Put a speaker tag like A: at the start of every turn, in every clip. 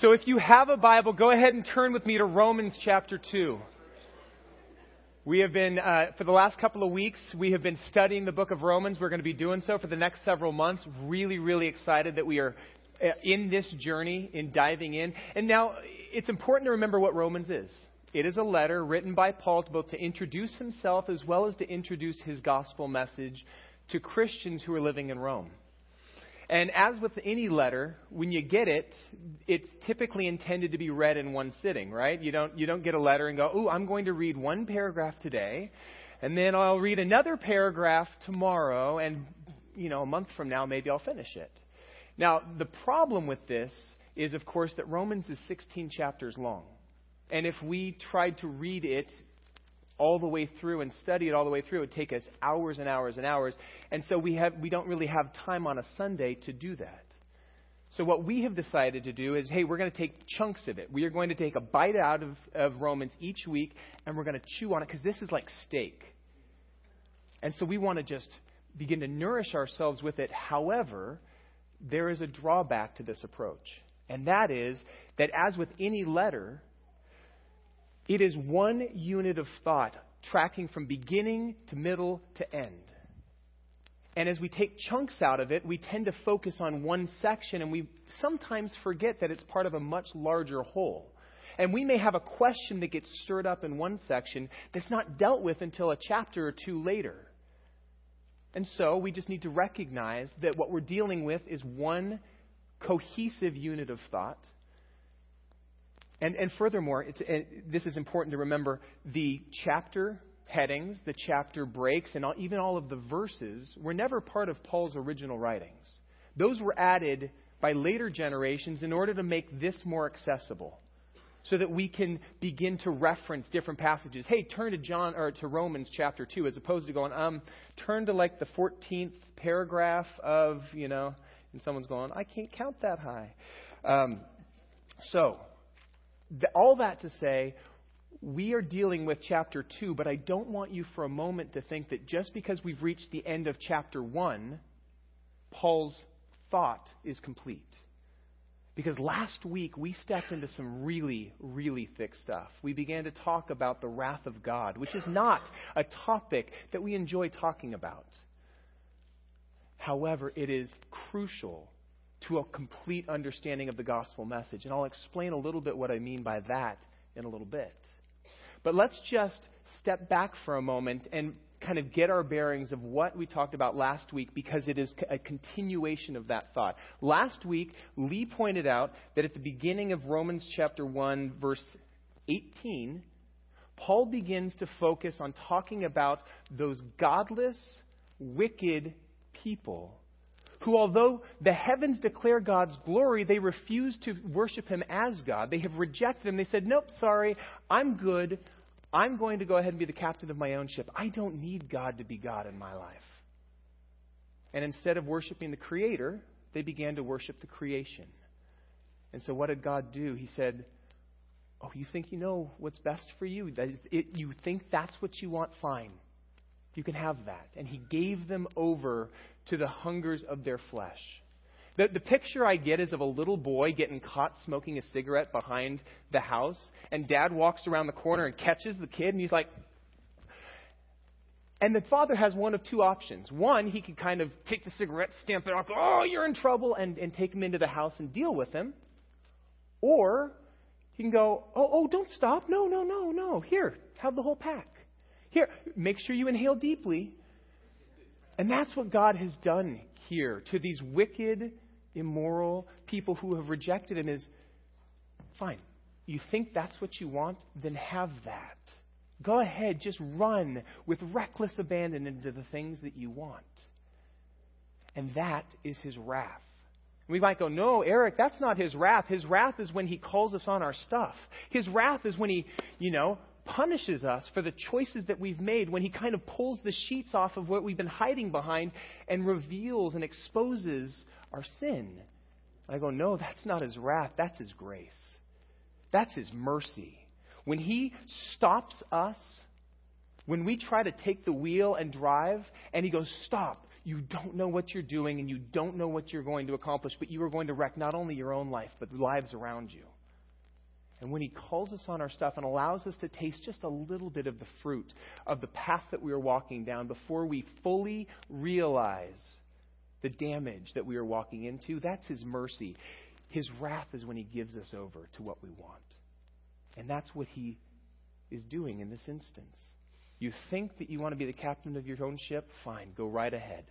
A: So if you have a Bible, go ahead and turn with me to Romans chapter 2. We have been, uh, for the last couple of weeks, we have been studying the book of Romans. We're going to be doing so for the next several months. Really, really excited that we are uh, in this journey, in diving in. And now, it's important to remember what Romans is. It is a letter written by Paul both to introduce himself as well as to introduce his gospel message to Christians who are living in Rome. And as with any letter, when you get it, it's typically intended to be read in one sitting, right? You don't, you don't get a letter and go, oh, I'm going to read one paragraph today, and then I'll read another paragraph tomorrow, and, you know, a month from now, maybe I'll finish it. Now, the problem with this is, of course, that Romans is 16 chapters long. And if we tried to read it all the way through and study it all the way through, it would take us hours and hours and hours. And so we, have, we don't really have time on a Sunday to do that. So what we have decided to do is, hey, we're going to take chunks of it. We are going to take a bite out of, of Romans each week, and we're going to chew on it because this is like steak. And so we want to just begin to nourish ourselves with it. However, there is a drawback to this approach. And that is that as with any letter, it is one unit of thought, tracking from beginning to middle to end. And as we take chunks out of it, we tend to focus on one section, and we sometimes forget that it's part of a much larger whole. And we may have a question that gets stirred up in one section that's not dealt with until a chapter or two later. And so we just need to recognize that what we're dealing with is one cohesive unit of thought and, and furthermore, and this is important to remember the chapter headings, the chapter breaks, and all, even all of the verses were never part of Paul's original writings. Those were added by later generations in order to make this more accessible so that we can begin to reference different passages. Hey, turn to John or to Romans chapter 2 as opposed to going um turn to like the 14th paragraph of, you know, and someone's going, I can't count that high. Um, so, all that to say, we are dealing with chapter 2, but I don't want you for a moment to think that just because we've reached the end of chapter 1, Paul's thought is complete. Because last week we stepped into some really, really thick stuff. We began to talk about the wrath of God, which is not a topic that we enjoy talking about. However, it is crucial to a complete understanding of the gospel message. And I'll explain a little bit what I mean by that in a little bit. But let's just step back for a moment and kind of get our bearings of what we talked about last week because it is a continuation of that thought. Last week, Lee pointed out that at the beginning of Romans chapter 1, verse 18, Paul begins to focus on talking about those godless, wicked people who, although the heavens declare God's glory, they refuse to worship Him as God. They have rejected Him. They said, Nope, sorry, I'm good. I'm going to go ahead and be the captain of my own ship. I don't need God to be God in my life. And instead of worshiping the Creator, they began to worship the creation. And so, what did God do? He said, Oh, you think you know what's best for you? It, you think that's what you want? Fine. You can have that. And he gave them over to the hungers of their flesh. The, the picture I get is of a little boy getting caught smoking a cigarette behind the house, and dad walks around the corner and catches the kid, and he's like, and the father has one of two options. One, he can kind of take the cigarette, stamp it off, oh, you're in trouble, and, and take him into the house and deal with him. Or he can go, oh, oh, don't stop. No, no, no, no. Here, have the whole pack. Here, make sure you inhale deeply. And that's what God has done here to these wicked, immoral people who have rejected Him is fine. You think that's what you want? Then have that. Go ahead, just run with reckless abandon into the things that you want. And that is His wrath. We might go, no, Eric, that's not his wrath. His wrath is when he calls us on our stuff. His wrath is when he, you know, punishes us for the choices that we've made, when He kind of pulls the sheets off of what we've been hiding behind and reveals and exposes our sin. I go, no, that's not His wrath, that's His grace. That's His mercy. When He stops us, when we try to take the wheel and drive, and He goes, stop, You don't know what you're doing and you don't know what you're going to accomplish, but you are going to wreck not only your own life, but the lives around you. And when He calls us on our stuff and allows us to taste just a little bit of the fruit of the path that we are walking down before we fully realize the damage that we are walking into, that's His mercy. His wrath is when He gives us over to what we want. And that's what He is doing in this instance. You think that you want to be the captain of your own ship? Fine, go right ahead.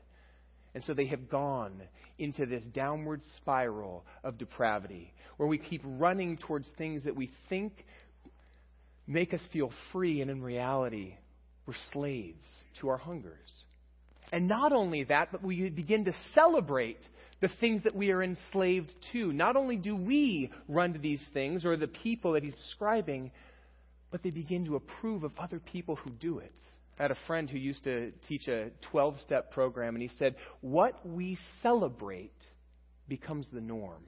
A: And so they have gone into this downward spiral of depravity where we keep running towards things that we think make us feel free, and in reality, we're slaves to our hungers. And not only that, but we begin to celebrate the things that we are enslaved to. Not only do we run to these things, or the people that he's describing, but they begin to approve of other people who do it. I had a friend who used to teach a 12 step program, and he said, What we celebrate becomes the norm.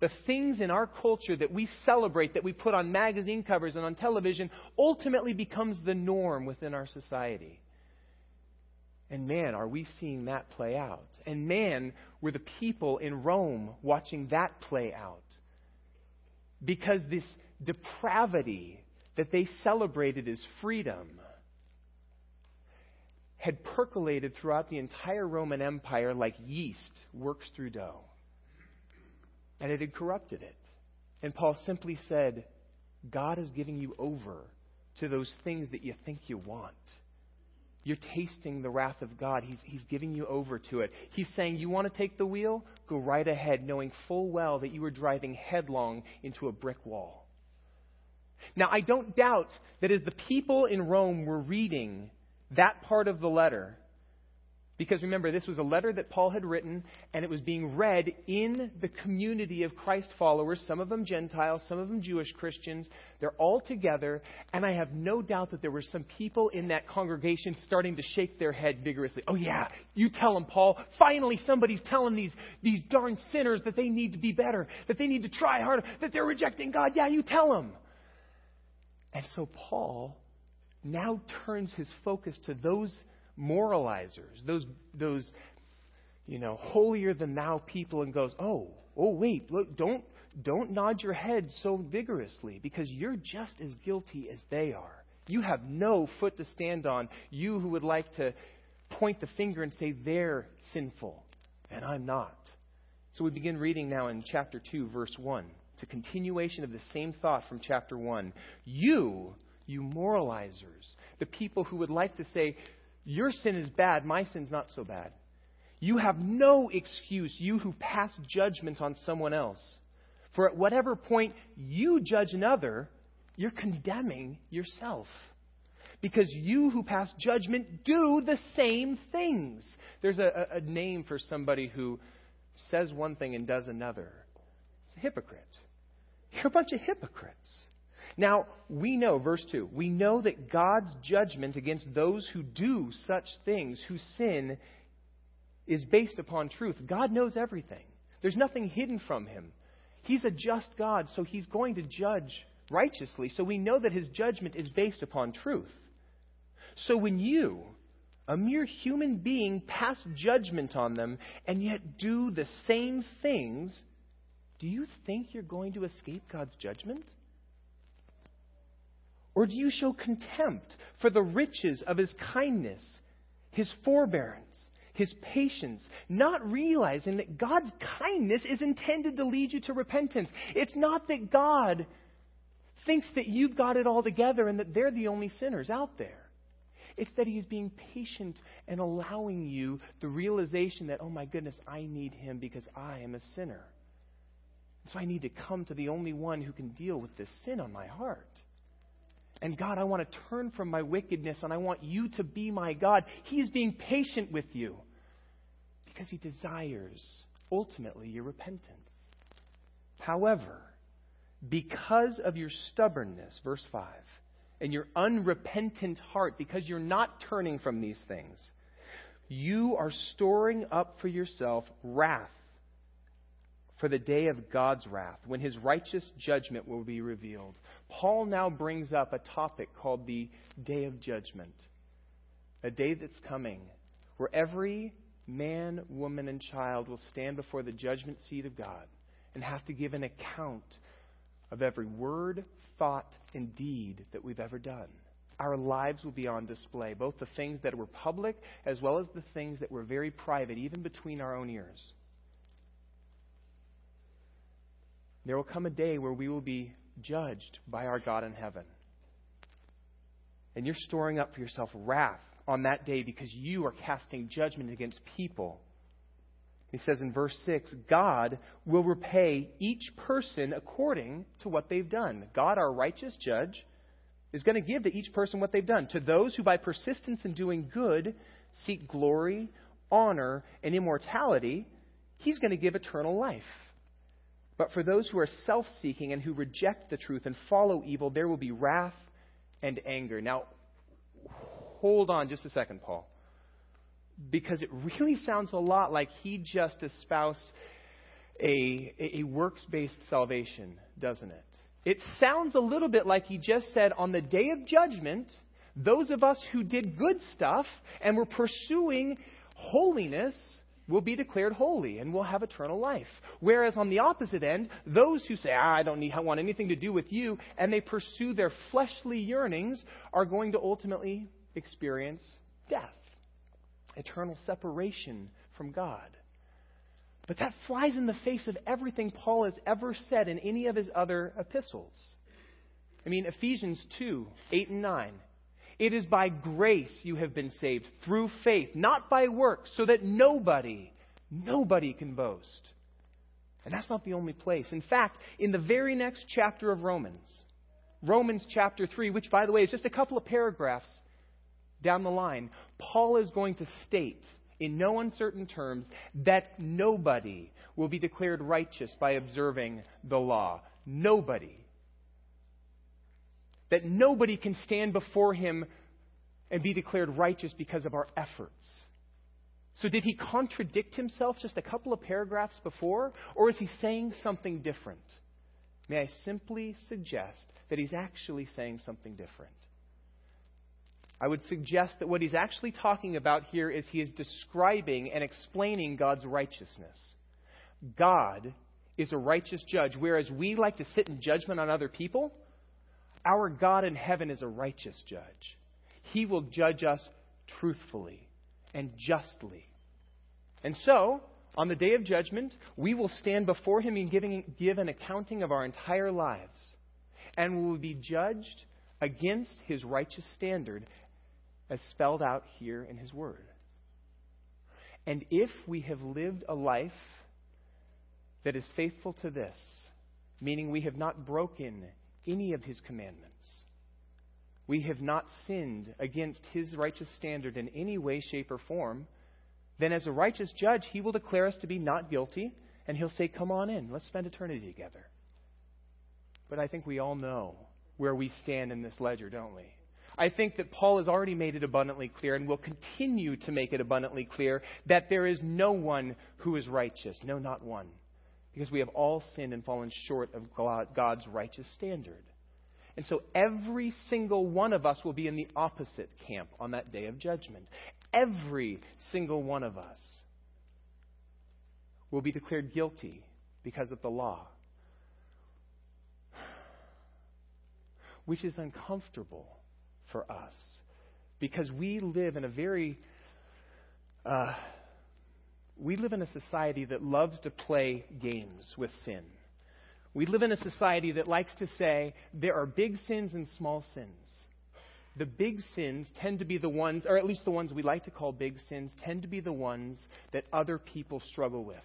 A: The things in our culture that we celebrate, that we put on magazine covers and on television, ultimately becomes the norm within our society. And man, are we seeing that play out. And man, were the people in Rome watching that play out. Because this depravity that they celebrated as freedom had percolated throughout the entire Roman Empire like yeast works through dough. And it had corrupted it. And Paul simply said, God is giving you over to those things that you think you want. You're tasting the wrath of God. He's, he's giving you over to it. He's saying, You want to take the wheel? Go right ahead, knowing full well that you are driving headlong into a brick wall. Now, I don't doubt that as the people in Rome were reading that part of the letter, because remember, this was a letter that Paul had written, and it was being read in the community of Christ followers, some of them Gentiles, some of them Jewish Christians. They're all together, and I have no doubt that there were some people in that congregation starting to shake their head vigorously. Oh, yeah, you tell them, Paul. Finally, somebody's telling these, these darn sinners that they need to be better, that they need to try harder, that they're rejecting God. Yeah, you tell them. And so Paul now turns his focus to those moralizers, those, those you know, holier than thou people, and goes, oh, oh, wait, look, don't, don't nod your head so vigorously because you're just as guilty as they are. You have no foot to stand on. You who would like to point the finger and say they're sinful, and I'm not. So we begin reading now in chapter 2, verse 1. It's a continuation of the same thought from chapter 1. You, you moralizers, the people who would like to say, Your sin is bad, my sin's not so bad. You have no excuse, you who pass judgment on someone else. For at whatever point you judge another, you're condemning yourself. Because you who pass judgment do the same things. There's a, a, name for somebody who says one thing and does another. It's a hypocrite. You're a bunch of hypocrites. Now, we know, verse 2, we know that God's judgment against those who do such things, who sin, is based upon truth. God knows everything, there's nothing hidden from him. He's a just God, so he's going to judge righteously. So we know that his judgment is based upon truth. So when you, a mere human being, pass judgment on them and yet do the same things, do you think you're going to escape God's judgment? Or do you show contempt for the riches of his kindness, his forbearance, his patience, not realizing that God's kindness is intended to lead you to repentance? It's not that God thinks that you've got it all together and that they're the only sinners out there. It's that he is being patient and allowing you the realization that, oh my goodness, I need him because I am a sinner. So I need to come to the only one who can deal with this sin on my heart. And God, I want to turn from my wickedness and I want you to be my God. He is being patient with you because he desires ultimately your repentance. However, because of your stubbornness, verse 5, and your unrepentant heart, because you're not turning from these things, you are storing up for yourself wrath for the day of God's wrath, when his righteous judgment will be revealed. Paul now brings up a topic called the day of judgment, a day that's coming where every man, woman, and child will stand before the judgment seat of God and have to give an account of every word, thought, and deed that we've ever done. Our lives will be on display, both the things that were public as well as the things that were very private, even between our own ears. There will come a day where we will be judged by our God in heaven. And you're storing up for yourself wrath on that day because you are casting judgment against people. He says in verse 6 God will repay each person according to what they've done. God, our righteous judge, is going to give to each person what they've done. To those who, by persistence in doing good, seek glory, honor, and immortality, He's going to give eternal life. But for those who are self seeking and who reject the truth and follow evil, there will be wrath and anger. Now, hold on just a second, Paul. Because it really sounds a lot like he just espoused a, a works based salvation, doesn't it? It sounds a little bit like he just said on the day of judgment, those of us who did good stuff and were pursuing holiness will be declared holy and will have eternal life. Whereas on the opposite end, those who say, ah, I don't need, I want anything to do with you, and they pursue their fleshly yearnings, are going to ultimately experience death, eternal separation from God. But that flies in the face of everything Paul has ever said in any of his other epistles. I mean, Ephesians 2 8 and 9. It is by grace you have been saved, through faith, not by works, so that nobody, nobody can boast. And that's not the only place. In fact, in the very next chapter of Romans, Romans chapter 3, which, by the way, is just a couple of paragraphs down the line, Paul is going to state in no uncertain terms that nobody will be declared righteous by observing the law. Nobody that nobody can stand before him and be declared righteous because of our efforts. So, did he contradict himself just a couple of paragraphs before, or is he saying something different? May I simply suggest that he's actually saying something different? I would suggest that what he's actually talking about here is he is describing and explaining God's righteousness. God is a righteous judge, whereas we like to sit in judgment on other people. Our God in heaven is a righteous judge. He will judge us truthfully and justly. And so, on the day of judgment, we will stand before Him and giving, give an accounting of our entire lives. And we will be judged against His righteous standard as spelled out here in His Word. And if we have lived a life that is faithful to this, meaning we have not broken any of his commandments. We have not sinned against his righteous standard in any way, shape, or form. Then, as a righteous judge, he will declare us to be not guilty, and he'll say, Come on in, let's spend eternity together. But I think we all know where we stand in this ledger, don't we? I think that Paul has already made it abundantly clear and will continue to make it abundantly clear that there is no one who is righteous. No, not one because we have all sinned and fallen short of God's righteous standard. And so every single one of us will be in the opposite camp on that day of judgment. Every single one of us will be declared guilty because of the law, which is uncomfortable for us because we live in a very uh, we live in a society that loves to play games with sin. We live in a society that likes to say there are big sins and small sins. The big sins tend to be the ones, or at least the ones we like to call big sins, tend to be the ones that other people struggle with.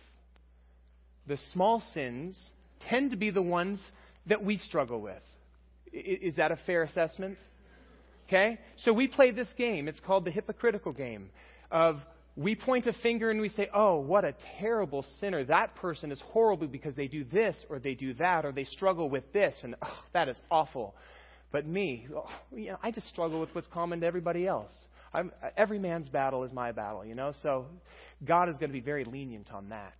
A: The small sins tend to be the ones that we struggle with. Is that a fair assessment? Okay? So we play this game. It's called the hypocritical game of we point a finger and we say, oh, what a terrible sinner. That person is horrible because they do this or they do that or they struggle with this, and oh, that is awful. But me, oh, you know, I just struggle with what's common to everybody else. I'm, every man's battle is my battle, you know? So God is going to be very lenient on that.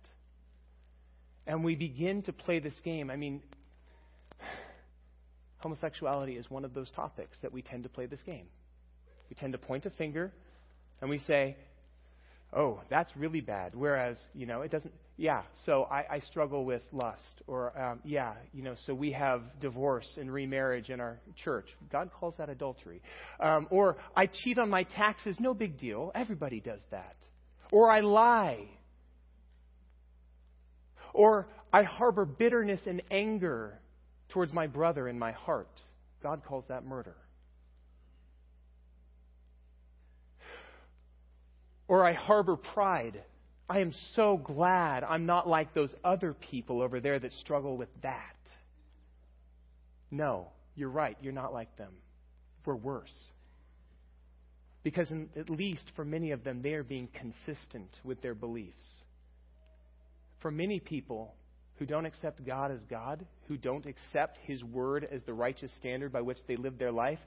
A: And we begin to play this game. I mean, homosexuality is one of those topics that we tend to play this game. We tend to point a finger and we say, oh, that's really bad. Whereas, you know, it doesn't, yeah, so I, I struggle with lust. Or, um, yeah, you know, so we have divorce and remarriage in our church. God calls that adultery. Um, or I cheat on my taxes. No big deal. Everybody does that. Or I lie. Or I harbor bitterness and anger towards my brother in my heart. God calls that murder. Or I harbor pride. I am so glad I'm not like those other people over there that struggle with that. No, you're right. You're not like them. We're worse. Because, in, at least for many of them, they are being consistent with their beliefs. For many people who don't accept God as God, who don't accept His Word as the righteous standard by which they live their life,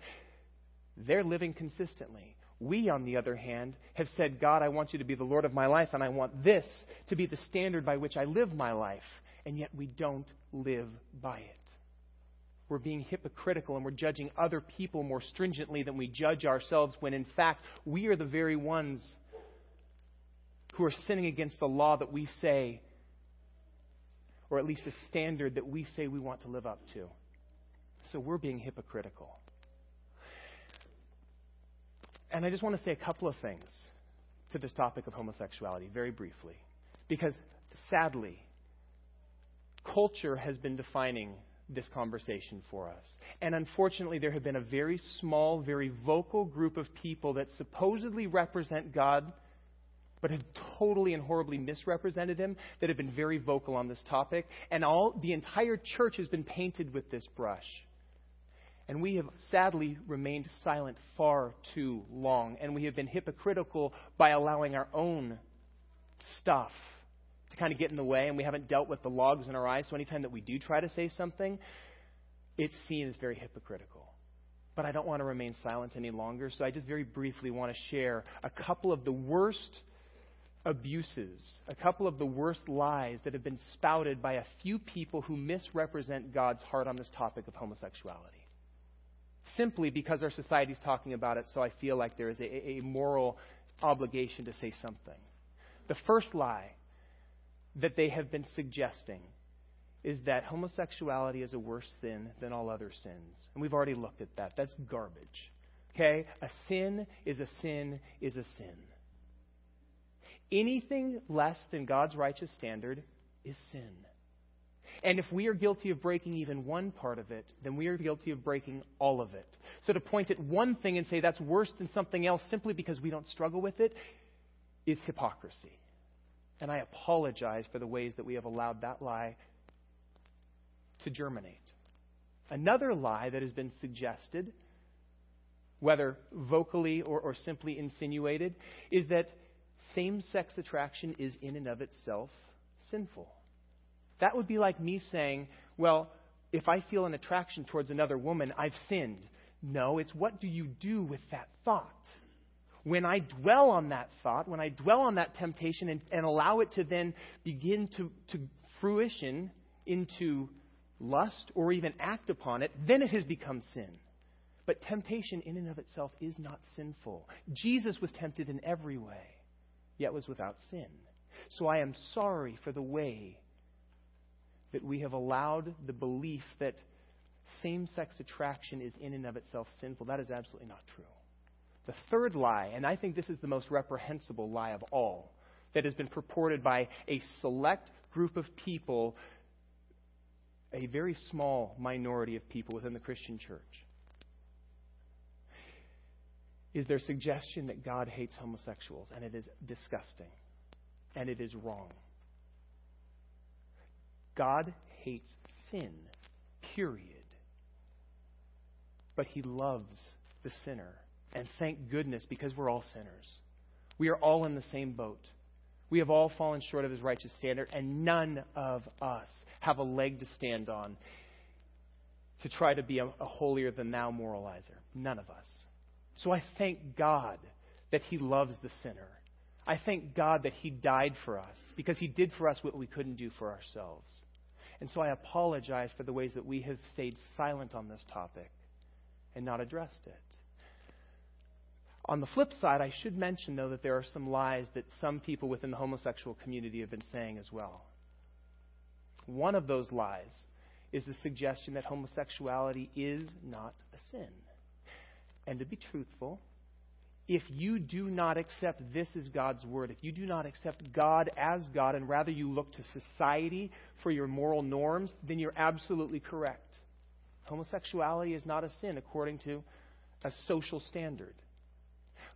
A: they're living consistently. We, on the other hand, have said, God, I want you to be the Lord of my life, and I want this to be the standard by which I live my life. And yet we don't live by it. We're being hypocritical and we're judging other people more stringently than we judge ourselves, when in fact we are the very ones who are sinning against the law that we say, or at least a standard that we say we want to live up to. So we're being hypocritical. And I just want to say a couple of things to this topic of homosexuality, very briefly. Because sadly, culture has been defining this conversation for us. And unfortunately, there have been a very small, very vocal group of people that supposedly represent God, but have totally and horribly misrepresented Him, that have been very vocal on this topic. And all, the entire church has been painted with this brush. And we have sadly remained silent far too long. And we have been hypocritical by allowing our own stuff to kind of get in the way. And we haven't dealt with the logs in our eyes. So anytime that we do try to say something, it's seen as very hypocritical. But I don't want to remain silent any longer. So I just very briefly want to share a couple of the worst abuses, a couple of the worst lies that have been spouted by a few people who misrepresent God's heart on this topic of homosexuality simply because our society is talking about it, so I feel like there is a, a moral obligation to say something. The first lie that they have been suggesting is that homosexuality is a worse sin than all other sins. And we've already looked at that. That's garbage. Okay? A sin is a sin is a sin. Anything less than God's righteous standard is sin. And if we are guilty of breaking even one part of it, then we are guilty of breaking all of it. So to point at one thing and say that's worse than something else simply because we don't struggle with it is hypocrisy. And I apologize for the ways that we have allowed that lie to germinate. Another lie that has been suggested, whether vocally or, or simply insinuated, is that same sex attraction is in and of itself sinful. That would be like me saying, well, if I feel an attraction towards another woman, I've sinned. No, it's what do you do with that thought? When I dwell on that thought, when I dwell on that temptation and, and allow it to then begin to, to fruition into lust or even act upon it, then it has become sin. But temptation in and of itself is not sinful. Jesus was tempted in every way, yet was without sin. So I am sorry for the way that we have allowed the belief that same sex attraction is in and of itself sinful. That is absolutely not true. The third lie, and I think this is the most reprehensible lie of all, that has been purported by a select group of people, a very small minority of people within the Christian church, is their suggestion that God hates homosexuals, and it is disgusting, and it is wrong. God hates sin, period. But he loves the sinner. And thank goodness, because we're all sinners. We are all in the same boat. We have all fallen short of his righteous standard, and none of us have a leg to stand on to try to be a, a holier than thou moralizer. None of us. So I thank God that he loves the sinner. I thank God that He died for us because He did for us what we couldn't do for ourselves. And so I apologize for the ways that we have stayed silent on this topic and not addressed it. On the flip side, I should mention, though, that there are some lies that some people within the homosexual community have been saying as well. One of those lies is the suggestion that homosexuality is not a sin. And to be truthful, if you do not accept this as God's word, if you do not accept God as God, and rather you look to society for your moral norms, then you're absolutely correct. Homosexuality is not a sin according to a social standard.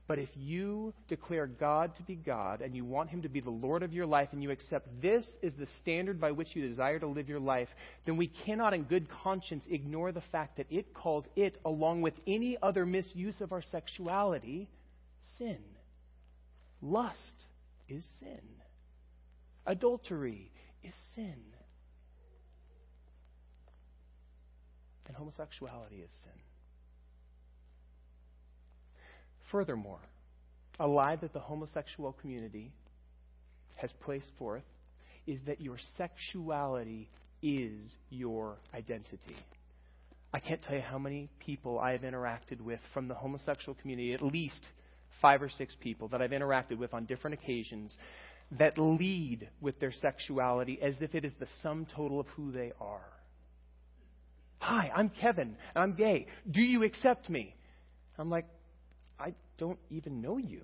A: But if you declare God to be God and you want Him to be the Lord of your life and you accept this is the standard by which you desire to live your life, then we cannot in good conscience ignore the fact that it calls it, along with any other misuse of our sexuality, sin. Lust is sin. Adultery is sin. And homosexuality is sin. Furthermore, a lie that the homosexual community has placed forth is that your sexuality is your identity. I can't tell you how many people I have interacted with from the homosexual community, at least five or six people that I've interacted with on different occasions, that lead with their sexuality as if it is the sum total of who they are. Hi, I'm Kevin, and I'm gay. Do you accept me? I'm like, don't even know you.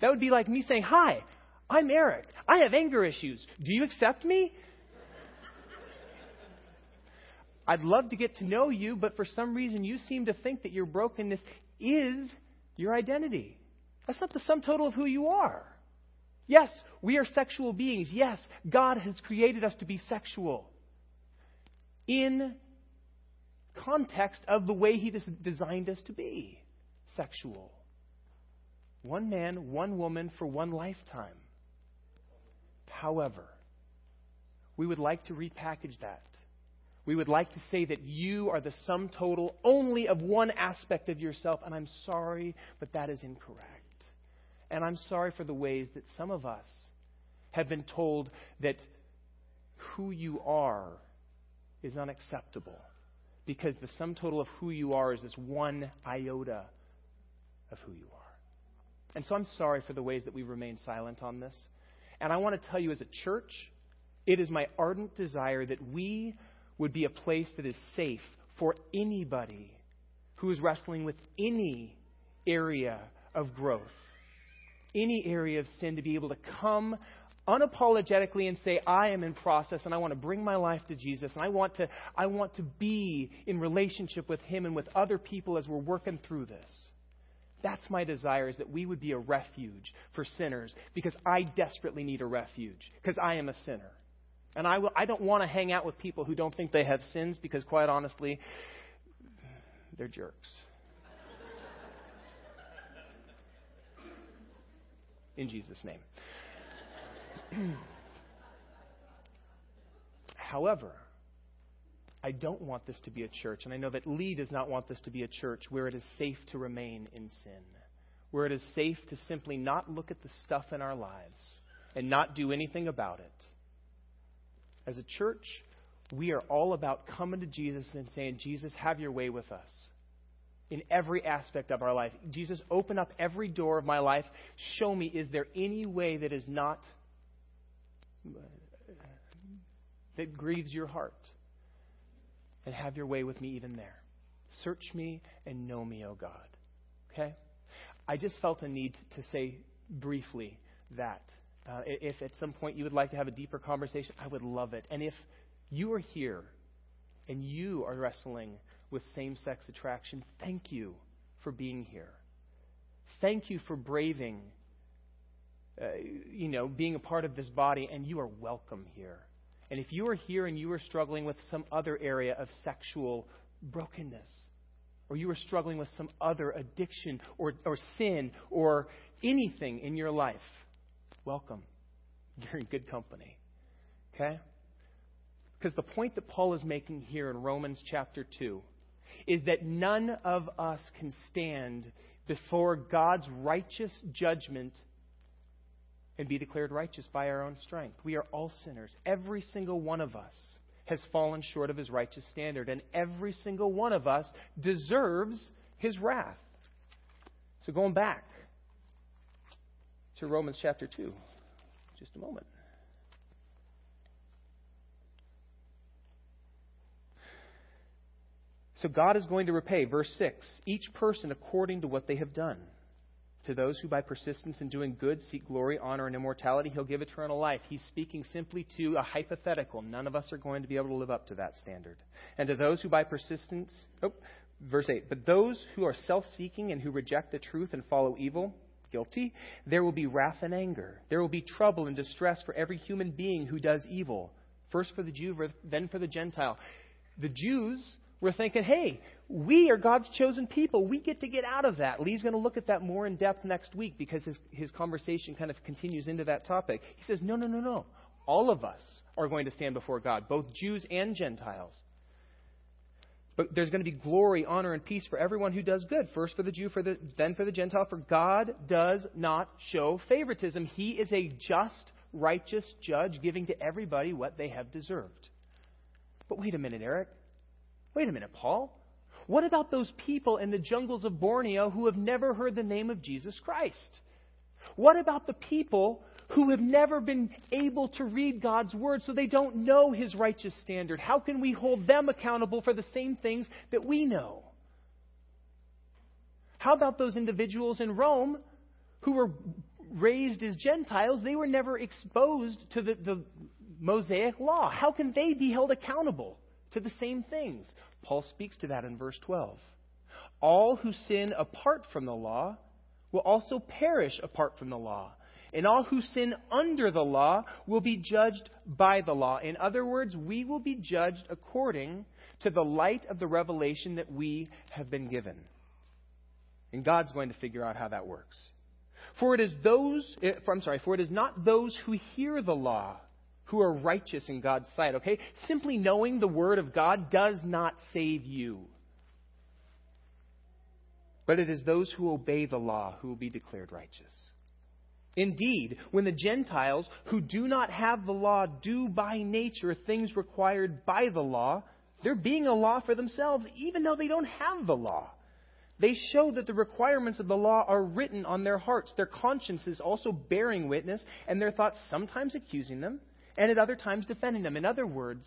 A: That would be like me saying, Hi, I'm Eric. I have anger issues. Do you accept me? I'd love to get to know you, but for some reason you seem to think that your brokenness is your identity. That's not the sum total of who you are. Yes, we are sexual beings. Yes, God has created us to be sexual. In context of the way He designed us to be sexual. One man, one woman for one lifetime. However, we would like to repackage that. We would like to say that you are the sum total only of one aspect of yourself, and I'm sorry, but that is incorrect. And I'm sorry for the ways that some of us have been told that who you are is unacceptable because the sum total of who you are is this one iota of who you are. And so I'm sorry for the ways that we remain silent on this. And I want to tell you, as a church, it is my ardent desire that we would be a place that is safe for anybody who is wrestling with any area of growth, any area of sin, to be able to come unapologetically and say, I am in process and I want to bring my life to Jesus and I want to, I want to be in relationship with Him and with other people as we're working through this. That's my desire is that we would be a refuge for sinners because I desperately need a refuge because I am a sinner. And I, will, I don't want to hang out with people who don't think they have sins because, quite honestly, they're jerks. In Jesus' name. However, I don't want this to be a church, and I know that Lee does not want this to be a church where it is safe to remain in sin, where it is safe to simply not look at the stuff in our lives and not do anything about it. As a church, we are all about coming to Jesus and saying, Jesus, have your way with us in every aspect of our life. Jesus, open up every door of my life. Show me, is there any way that is not, uh, that grieves your heart? And have your way with me even there. Search me and know me, O God. Okay? I just felt a need to say briefly that. Uh, if at some point you would like to have a deeper conversation, I would love it. And if you are here and you are wrestling with same sex attraction, thank you for being here. Thank you for braving, uh, you know, being a part of this body, and you are welcome here. And if you are here and you are struggling with some other area of sexual brokenness, or you are struggling with some other addiction or, or sin or anything in your life, welcome. You're in good company. Okay? Because the point that Paul is making here in Romans chapter 2 is that none of us can stand before God's righteous judgment and be declared righteous by our own strength. We are all sinners. Every single one of us has fallen short of his righteous standard, and every single one of us deserves his wrath. So, going back to Romans chapter 2, just a moment. So, God is going to repay, verse 6, each person according to what they have done. To those who, by persistence in doing good, seek glory, honor, and immortality, he'll give eternal life. He's speaking simply to a hypothetical. None of us are going to be able to live up to that standard. And to those who, by persistence, oh, verse 8, but those who are self seeking and who reject the truth and follow evil, guilty, there will be wrath and anger. There will be trouble and distress for every human being who does evil. First for the Jew, then for the Gentile. The Jews we're thinking, hey, we are God's chosen people. We get to get out of that. Lee's going to look at that more in depth next week because his, his conversation kind of continues into that topic. He says, no, no, no, no. All of us are going to stand before God, both Jews and Gentiles. But there's going to be glory, honor, and peace for everyone who does good. First for the Jew, for the, then for the Gentile. For God does not show favoritism. He is a just, righteous judge, giving to everybody what they have deserved. But wait a minute, Eric. Wait a minute, Paul. What about those people in the jungles of Borneo who have never heard the name of Jesus Christ? What about the people who have never been able to read God's Word so they don't know His righteous standard? How can we hold them accountable for the same things that we know? How about those individuals in Rome who were raised as Gentiles? They were never exposed to the, the Mosaic law. How can they be held accountable? To the same things. Paul speaks to that in verse 12. All who sin apart from the law will also perish apart from the law. And all who sin under the law will be judged by the law. In other words, we will be judged according to the light of the revelation that we have been given. And God's going to figure out how that works. For it is those, eh, I'm sorry, for it is not those who hear the law who are righteous in God's sight, okay? Simply knowing the Word of God does not save you. But it is those who obey the law who will be declared righteous. Indeed, when the Gentiles who do not have the law do by nature things required by the law, they're being a law for themselves, even though they don't have the law. They show that the requirements of the law are written on their hearts, their consciences also bearing witness, and their thoughts sometimes accusing them, and at other times defending them. In other words,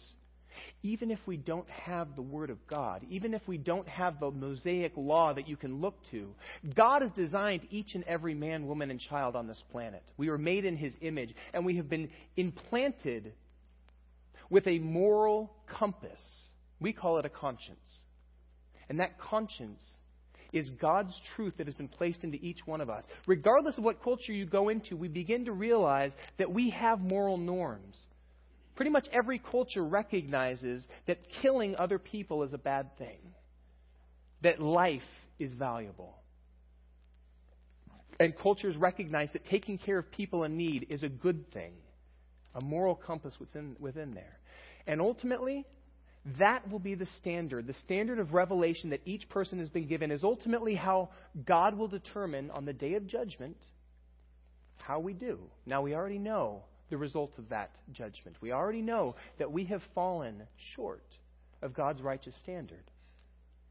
A: even if we don't have the Word of God, even if we don't have the Mosaic law that you can look to, God has designed each and every man, woman, and child on this planet. We were made in His image, and we have been implanted with a moral compass. We call it a conscience. And that conscience is God's truth that has been placed into each one of us. Regardless of what culture you go into, we begin to realize that we have moral norms. Pretty much every culture recognizes that killing other people is a bad thing, that life is valuable. And cultures recognize that taking care of people in need is a good thing, a moral compass within, within there. And ultimately, that will be the standard. The standard of revelation that each person has been given is ultimately how God will determine on the day of judgment how we do. Now, we already know the result of that judgment. We already know that we have fallen short of God's righteous standard.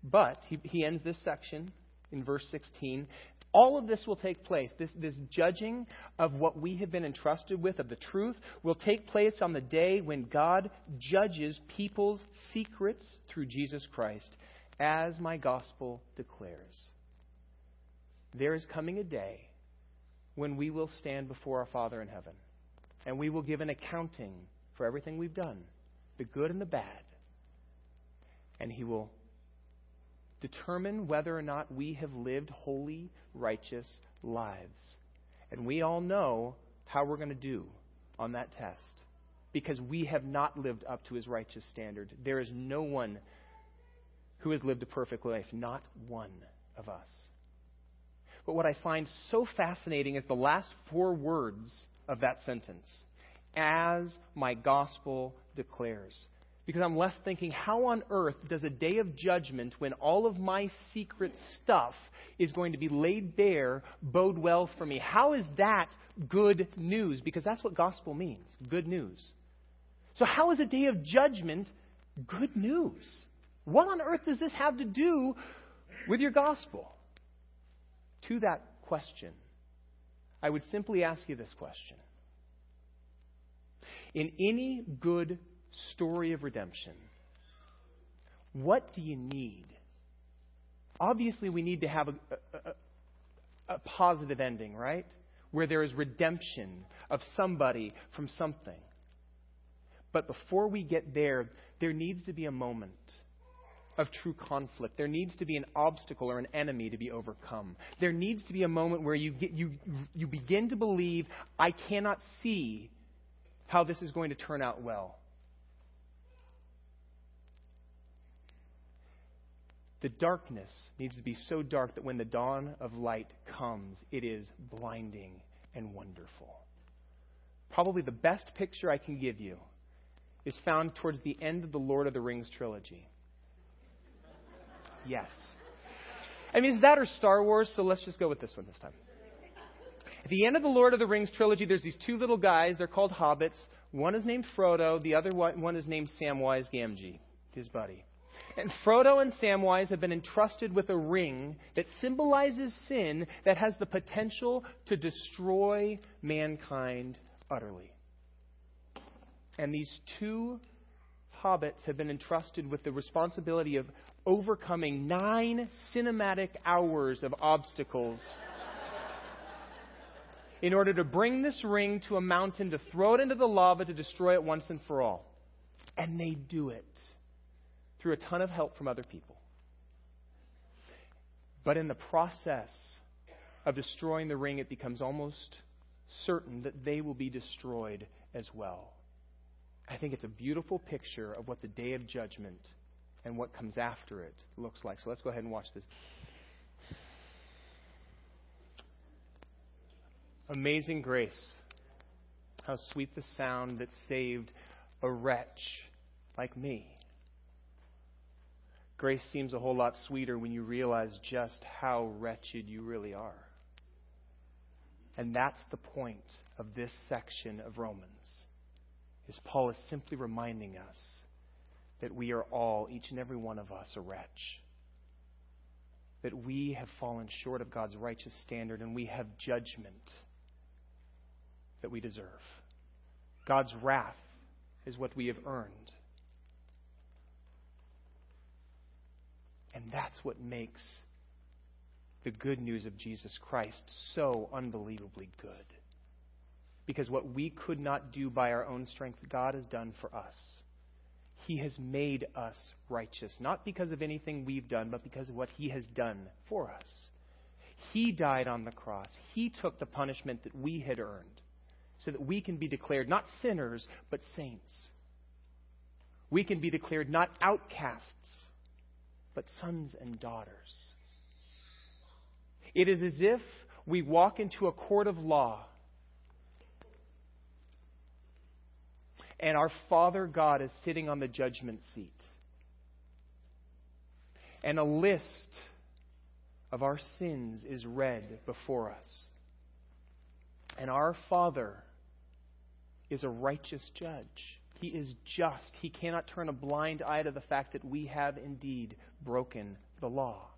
A: But he, he ends this section in verse 16 all of this will take place. This, this judging of what we have been entrusted with, of the truth, will take place on the day when God judges people's secrets through Jesus Christ, as my gospel declares. There is coming a day when we will stand before our Father in heaven, and we will give an accounting for everything we've done, the good and the bad. And He will determine whether or not we have lived holy, righteous lives. And we all know how we're going to do on that test because we have not lived up to his righteous standard. There is no one who has lived a perfect life, not one of us. But what I find so fascinating is the last four words of that sentence as my gospel declares. Because I'm left thinking, how on earth does a day of judgment, when all of my secret stuff is going to be laid bare, bode well for me? How is that good news? Because that's what gospel means good news. So, how is a day of judgment good news? What on earth does this have to do with your gospel? to that question, I would simply ask you this question. In any good story of redemption, what do you need? Obviously, we need to have a, a, a, positive ending, right? Where there is redemption of somebody from something. But before we get there, there needs to be a moment of true conflict. There needs to be an obstacle or an enemy to be overcome. There needs to be a moment where you, get, you, you begin to believe, I cannot see how this is going to turn out well. The darkness needs to be so dark that when the dawn of light comes, it is blinding and wonderful. Probably the best picture I can give you is found towards the end of the Lord of the Rings trilogy. Yes. I mean, is that or Star Wars? So let's just go with this one this time. At the end of the Lord of the Rings trilogy, there's these two little guys. They're called hobbits. One is named Frodo. The other one is named Samwise Gamgee, his buddy. And Frodo and Samwise have been entrusted with a ring that symbolizes sin that has the potential to destroy mankind utterly. And these two hobbits have been entrusted with the responsibility of overcoming nine cinematic hours of obstacles in order to bring this ring to a mountain, to throw it into the lava, to destroy it once and for all. And they do it through a ton of help from other people. But in the process of destroying the ring, it becomes almost certain that they will be destroyed as well. I think it's a beautiful picture of what the day of judgment and what comes after it looks like. So let's go ahead and watch this. Amazing grace. How sweet the sound that saved a wretch like me. Grace seems a whole lot sweeter when you realize just how wretched you really are. And that's the point of this section of Romans is Paul is simply reminding us that we are all, each and every one of us, a wretch. That we have fallen short of God's righteous standard and we have judgment that we deserve. God's wrath is what we have earned. And that's what makes the good news of Jesus Christ so unbelievably good. Because what we could not do by our own strength, God has done for us. He has made us righteous, not because of anything we've done, but because of what He has done for us. He died on the cross. He took the punishment that we had earned so that we can be declared not sinners, but saints. We can be declared not outcasts, but sons and daughters. It is as if we walk into a court of law and our Father God is sitting on the judgment seat. And a list of our sins is read before us. And our Father is a righteous judge. He is just. He cannot turn a blind eye to the fact that we have indeed broken the law.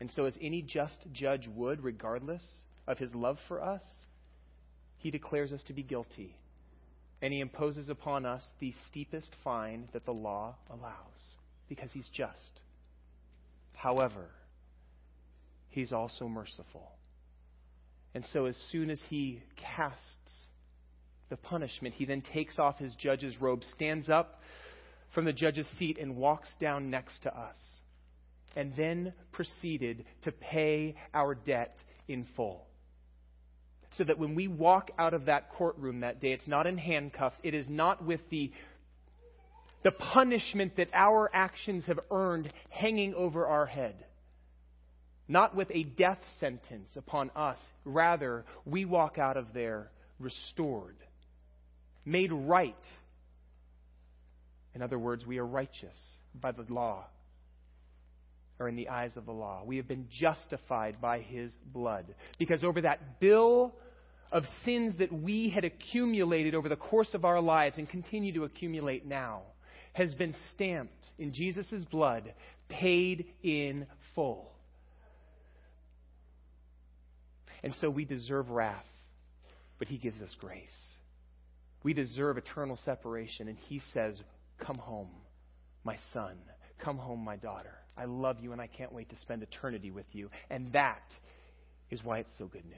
A: And so, as any just judge would, regardless of his love for us, he declares us to be guilty and he imposes upon us the steepest fine that the law allows because he's just. However, he's also merciful. And so, as soon as he casts the punishment, he then takes off his judge's robe, stands up from the judge's seat, and walks down next to us, and then proceeded to pay our debt in full so that when we walk out of that courtroom that day, it's not in handcuffs. It is not with the, the punishment that our actions have earned hanging over our head. Not with a death sentence upon us. Rather, we walk out of there restored, made right. In other words, we are righteous by the law or in the eyes of the law. We have been justified by his blood. Because over that bill of sins that we had accumulated over the course of our lives and continue to accumulate now has been stamped in Jesus' blood, paid in full. And so we deserve wrath, but He gives us grace. We deserve eternal separation, and He says, Come home, my son. Come home, my daughter. I love you, and I can't wait to spend eternity with you. And that is why it's so good news.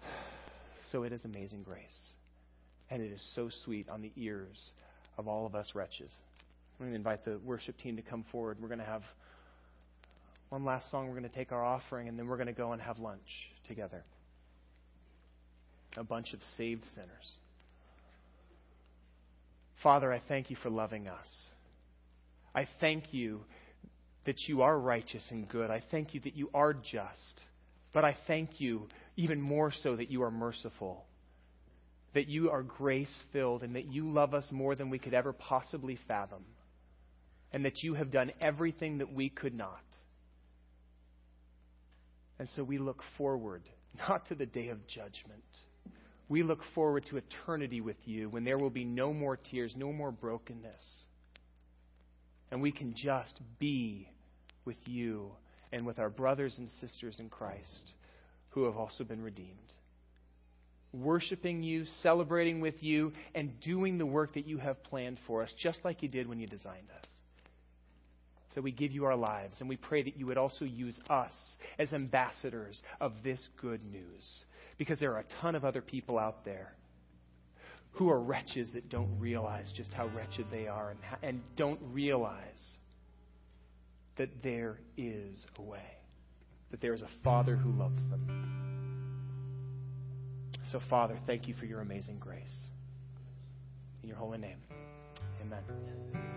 A: So it is amazing grace. And it is so sweet on the ears of all of us wretches. I'm going to invite the worship team to come forward. We're going to have one last song. We're going to take our offering, and then we're going to go and have lunch together. A bunch of saved sinners. Father, I thank you for loving us. I thank you that you are righteous and good. I thank you that you are just. But I thank you even more so that you are merciful, that you are grace filled, and that you love us more than we could ever possibly fathom, and that you have done everything that we could not. And so we look forward, not to the day of judgment. We look forward to eternity with you when there will be no more tears, no more brokenness. And we can just be with you and with our brothers and sisters in Christ who have also been redeemed. Worshiping you, celebrating with you, and doing the work that you have planned for us, just like you did when you designed us. So we give you our lives, and we pray that you would also use us as ambassadors of this good news. Because there are a ton of other people out there who are wretches that don't realize just how wretched they are and, and don't realize that there is a way, that there is a Father who loves them. So, Father, thank you for your amazing grace. In your holy name, amen.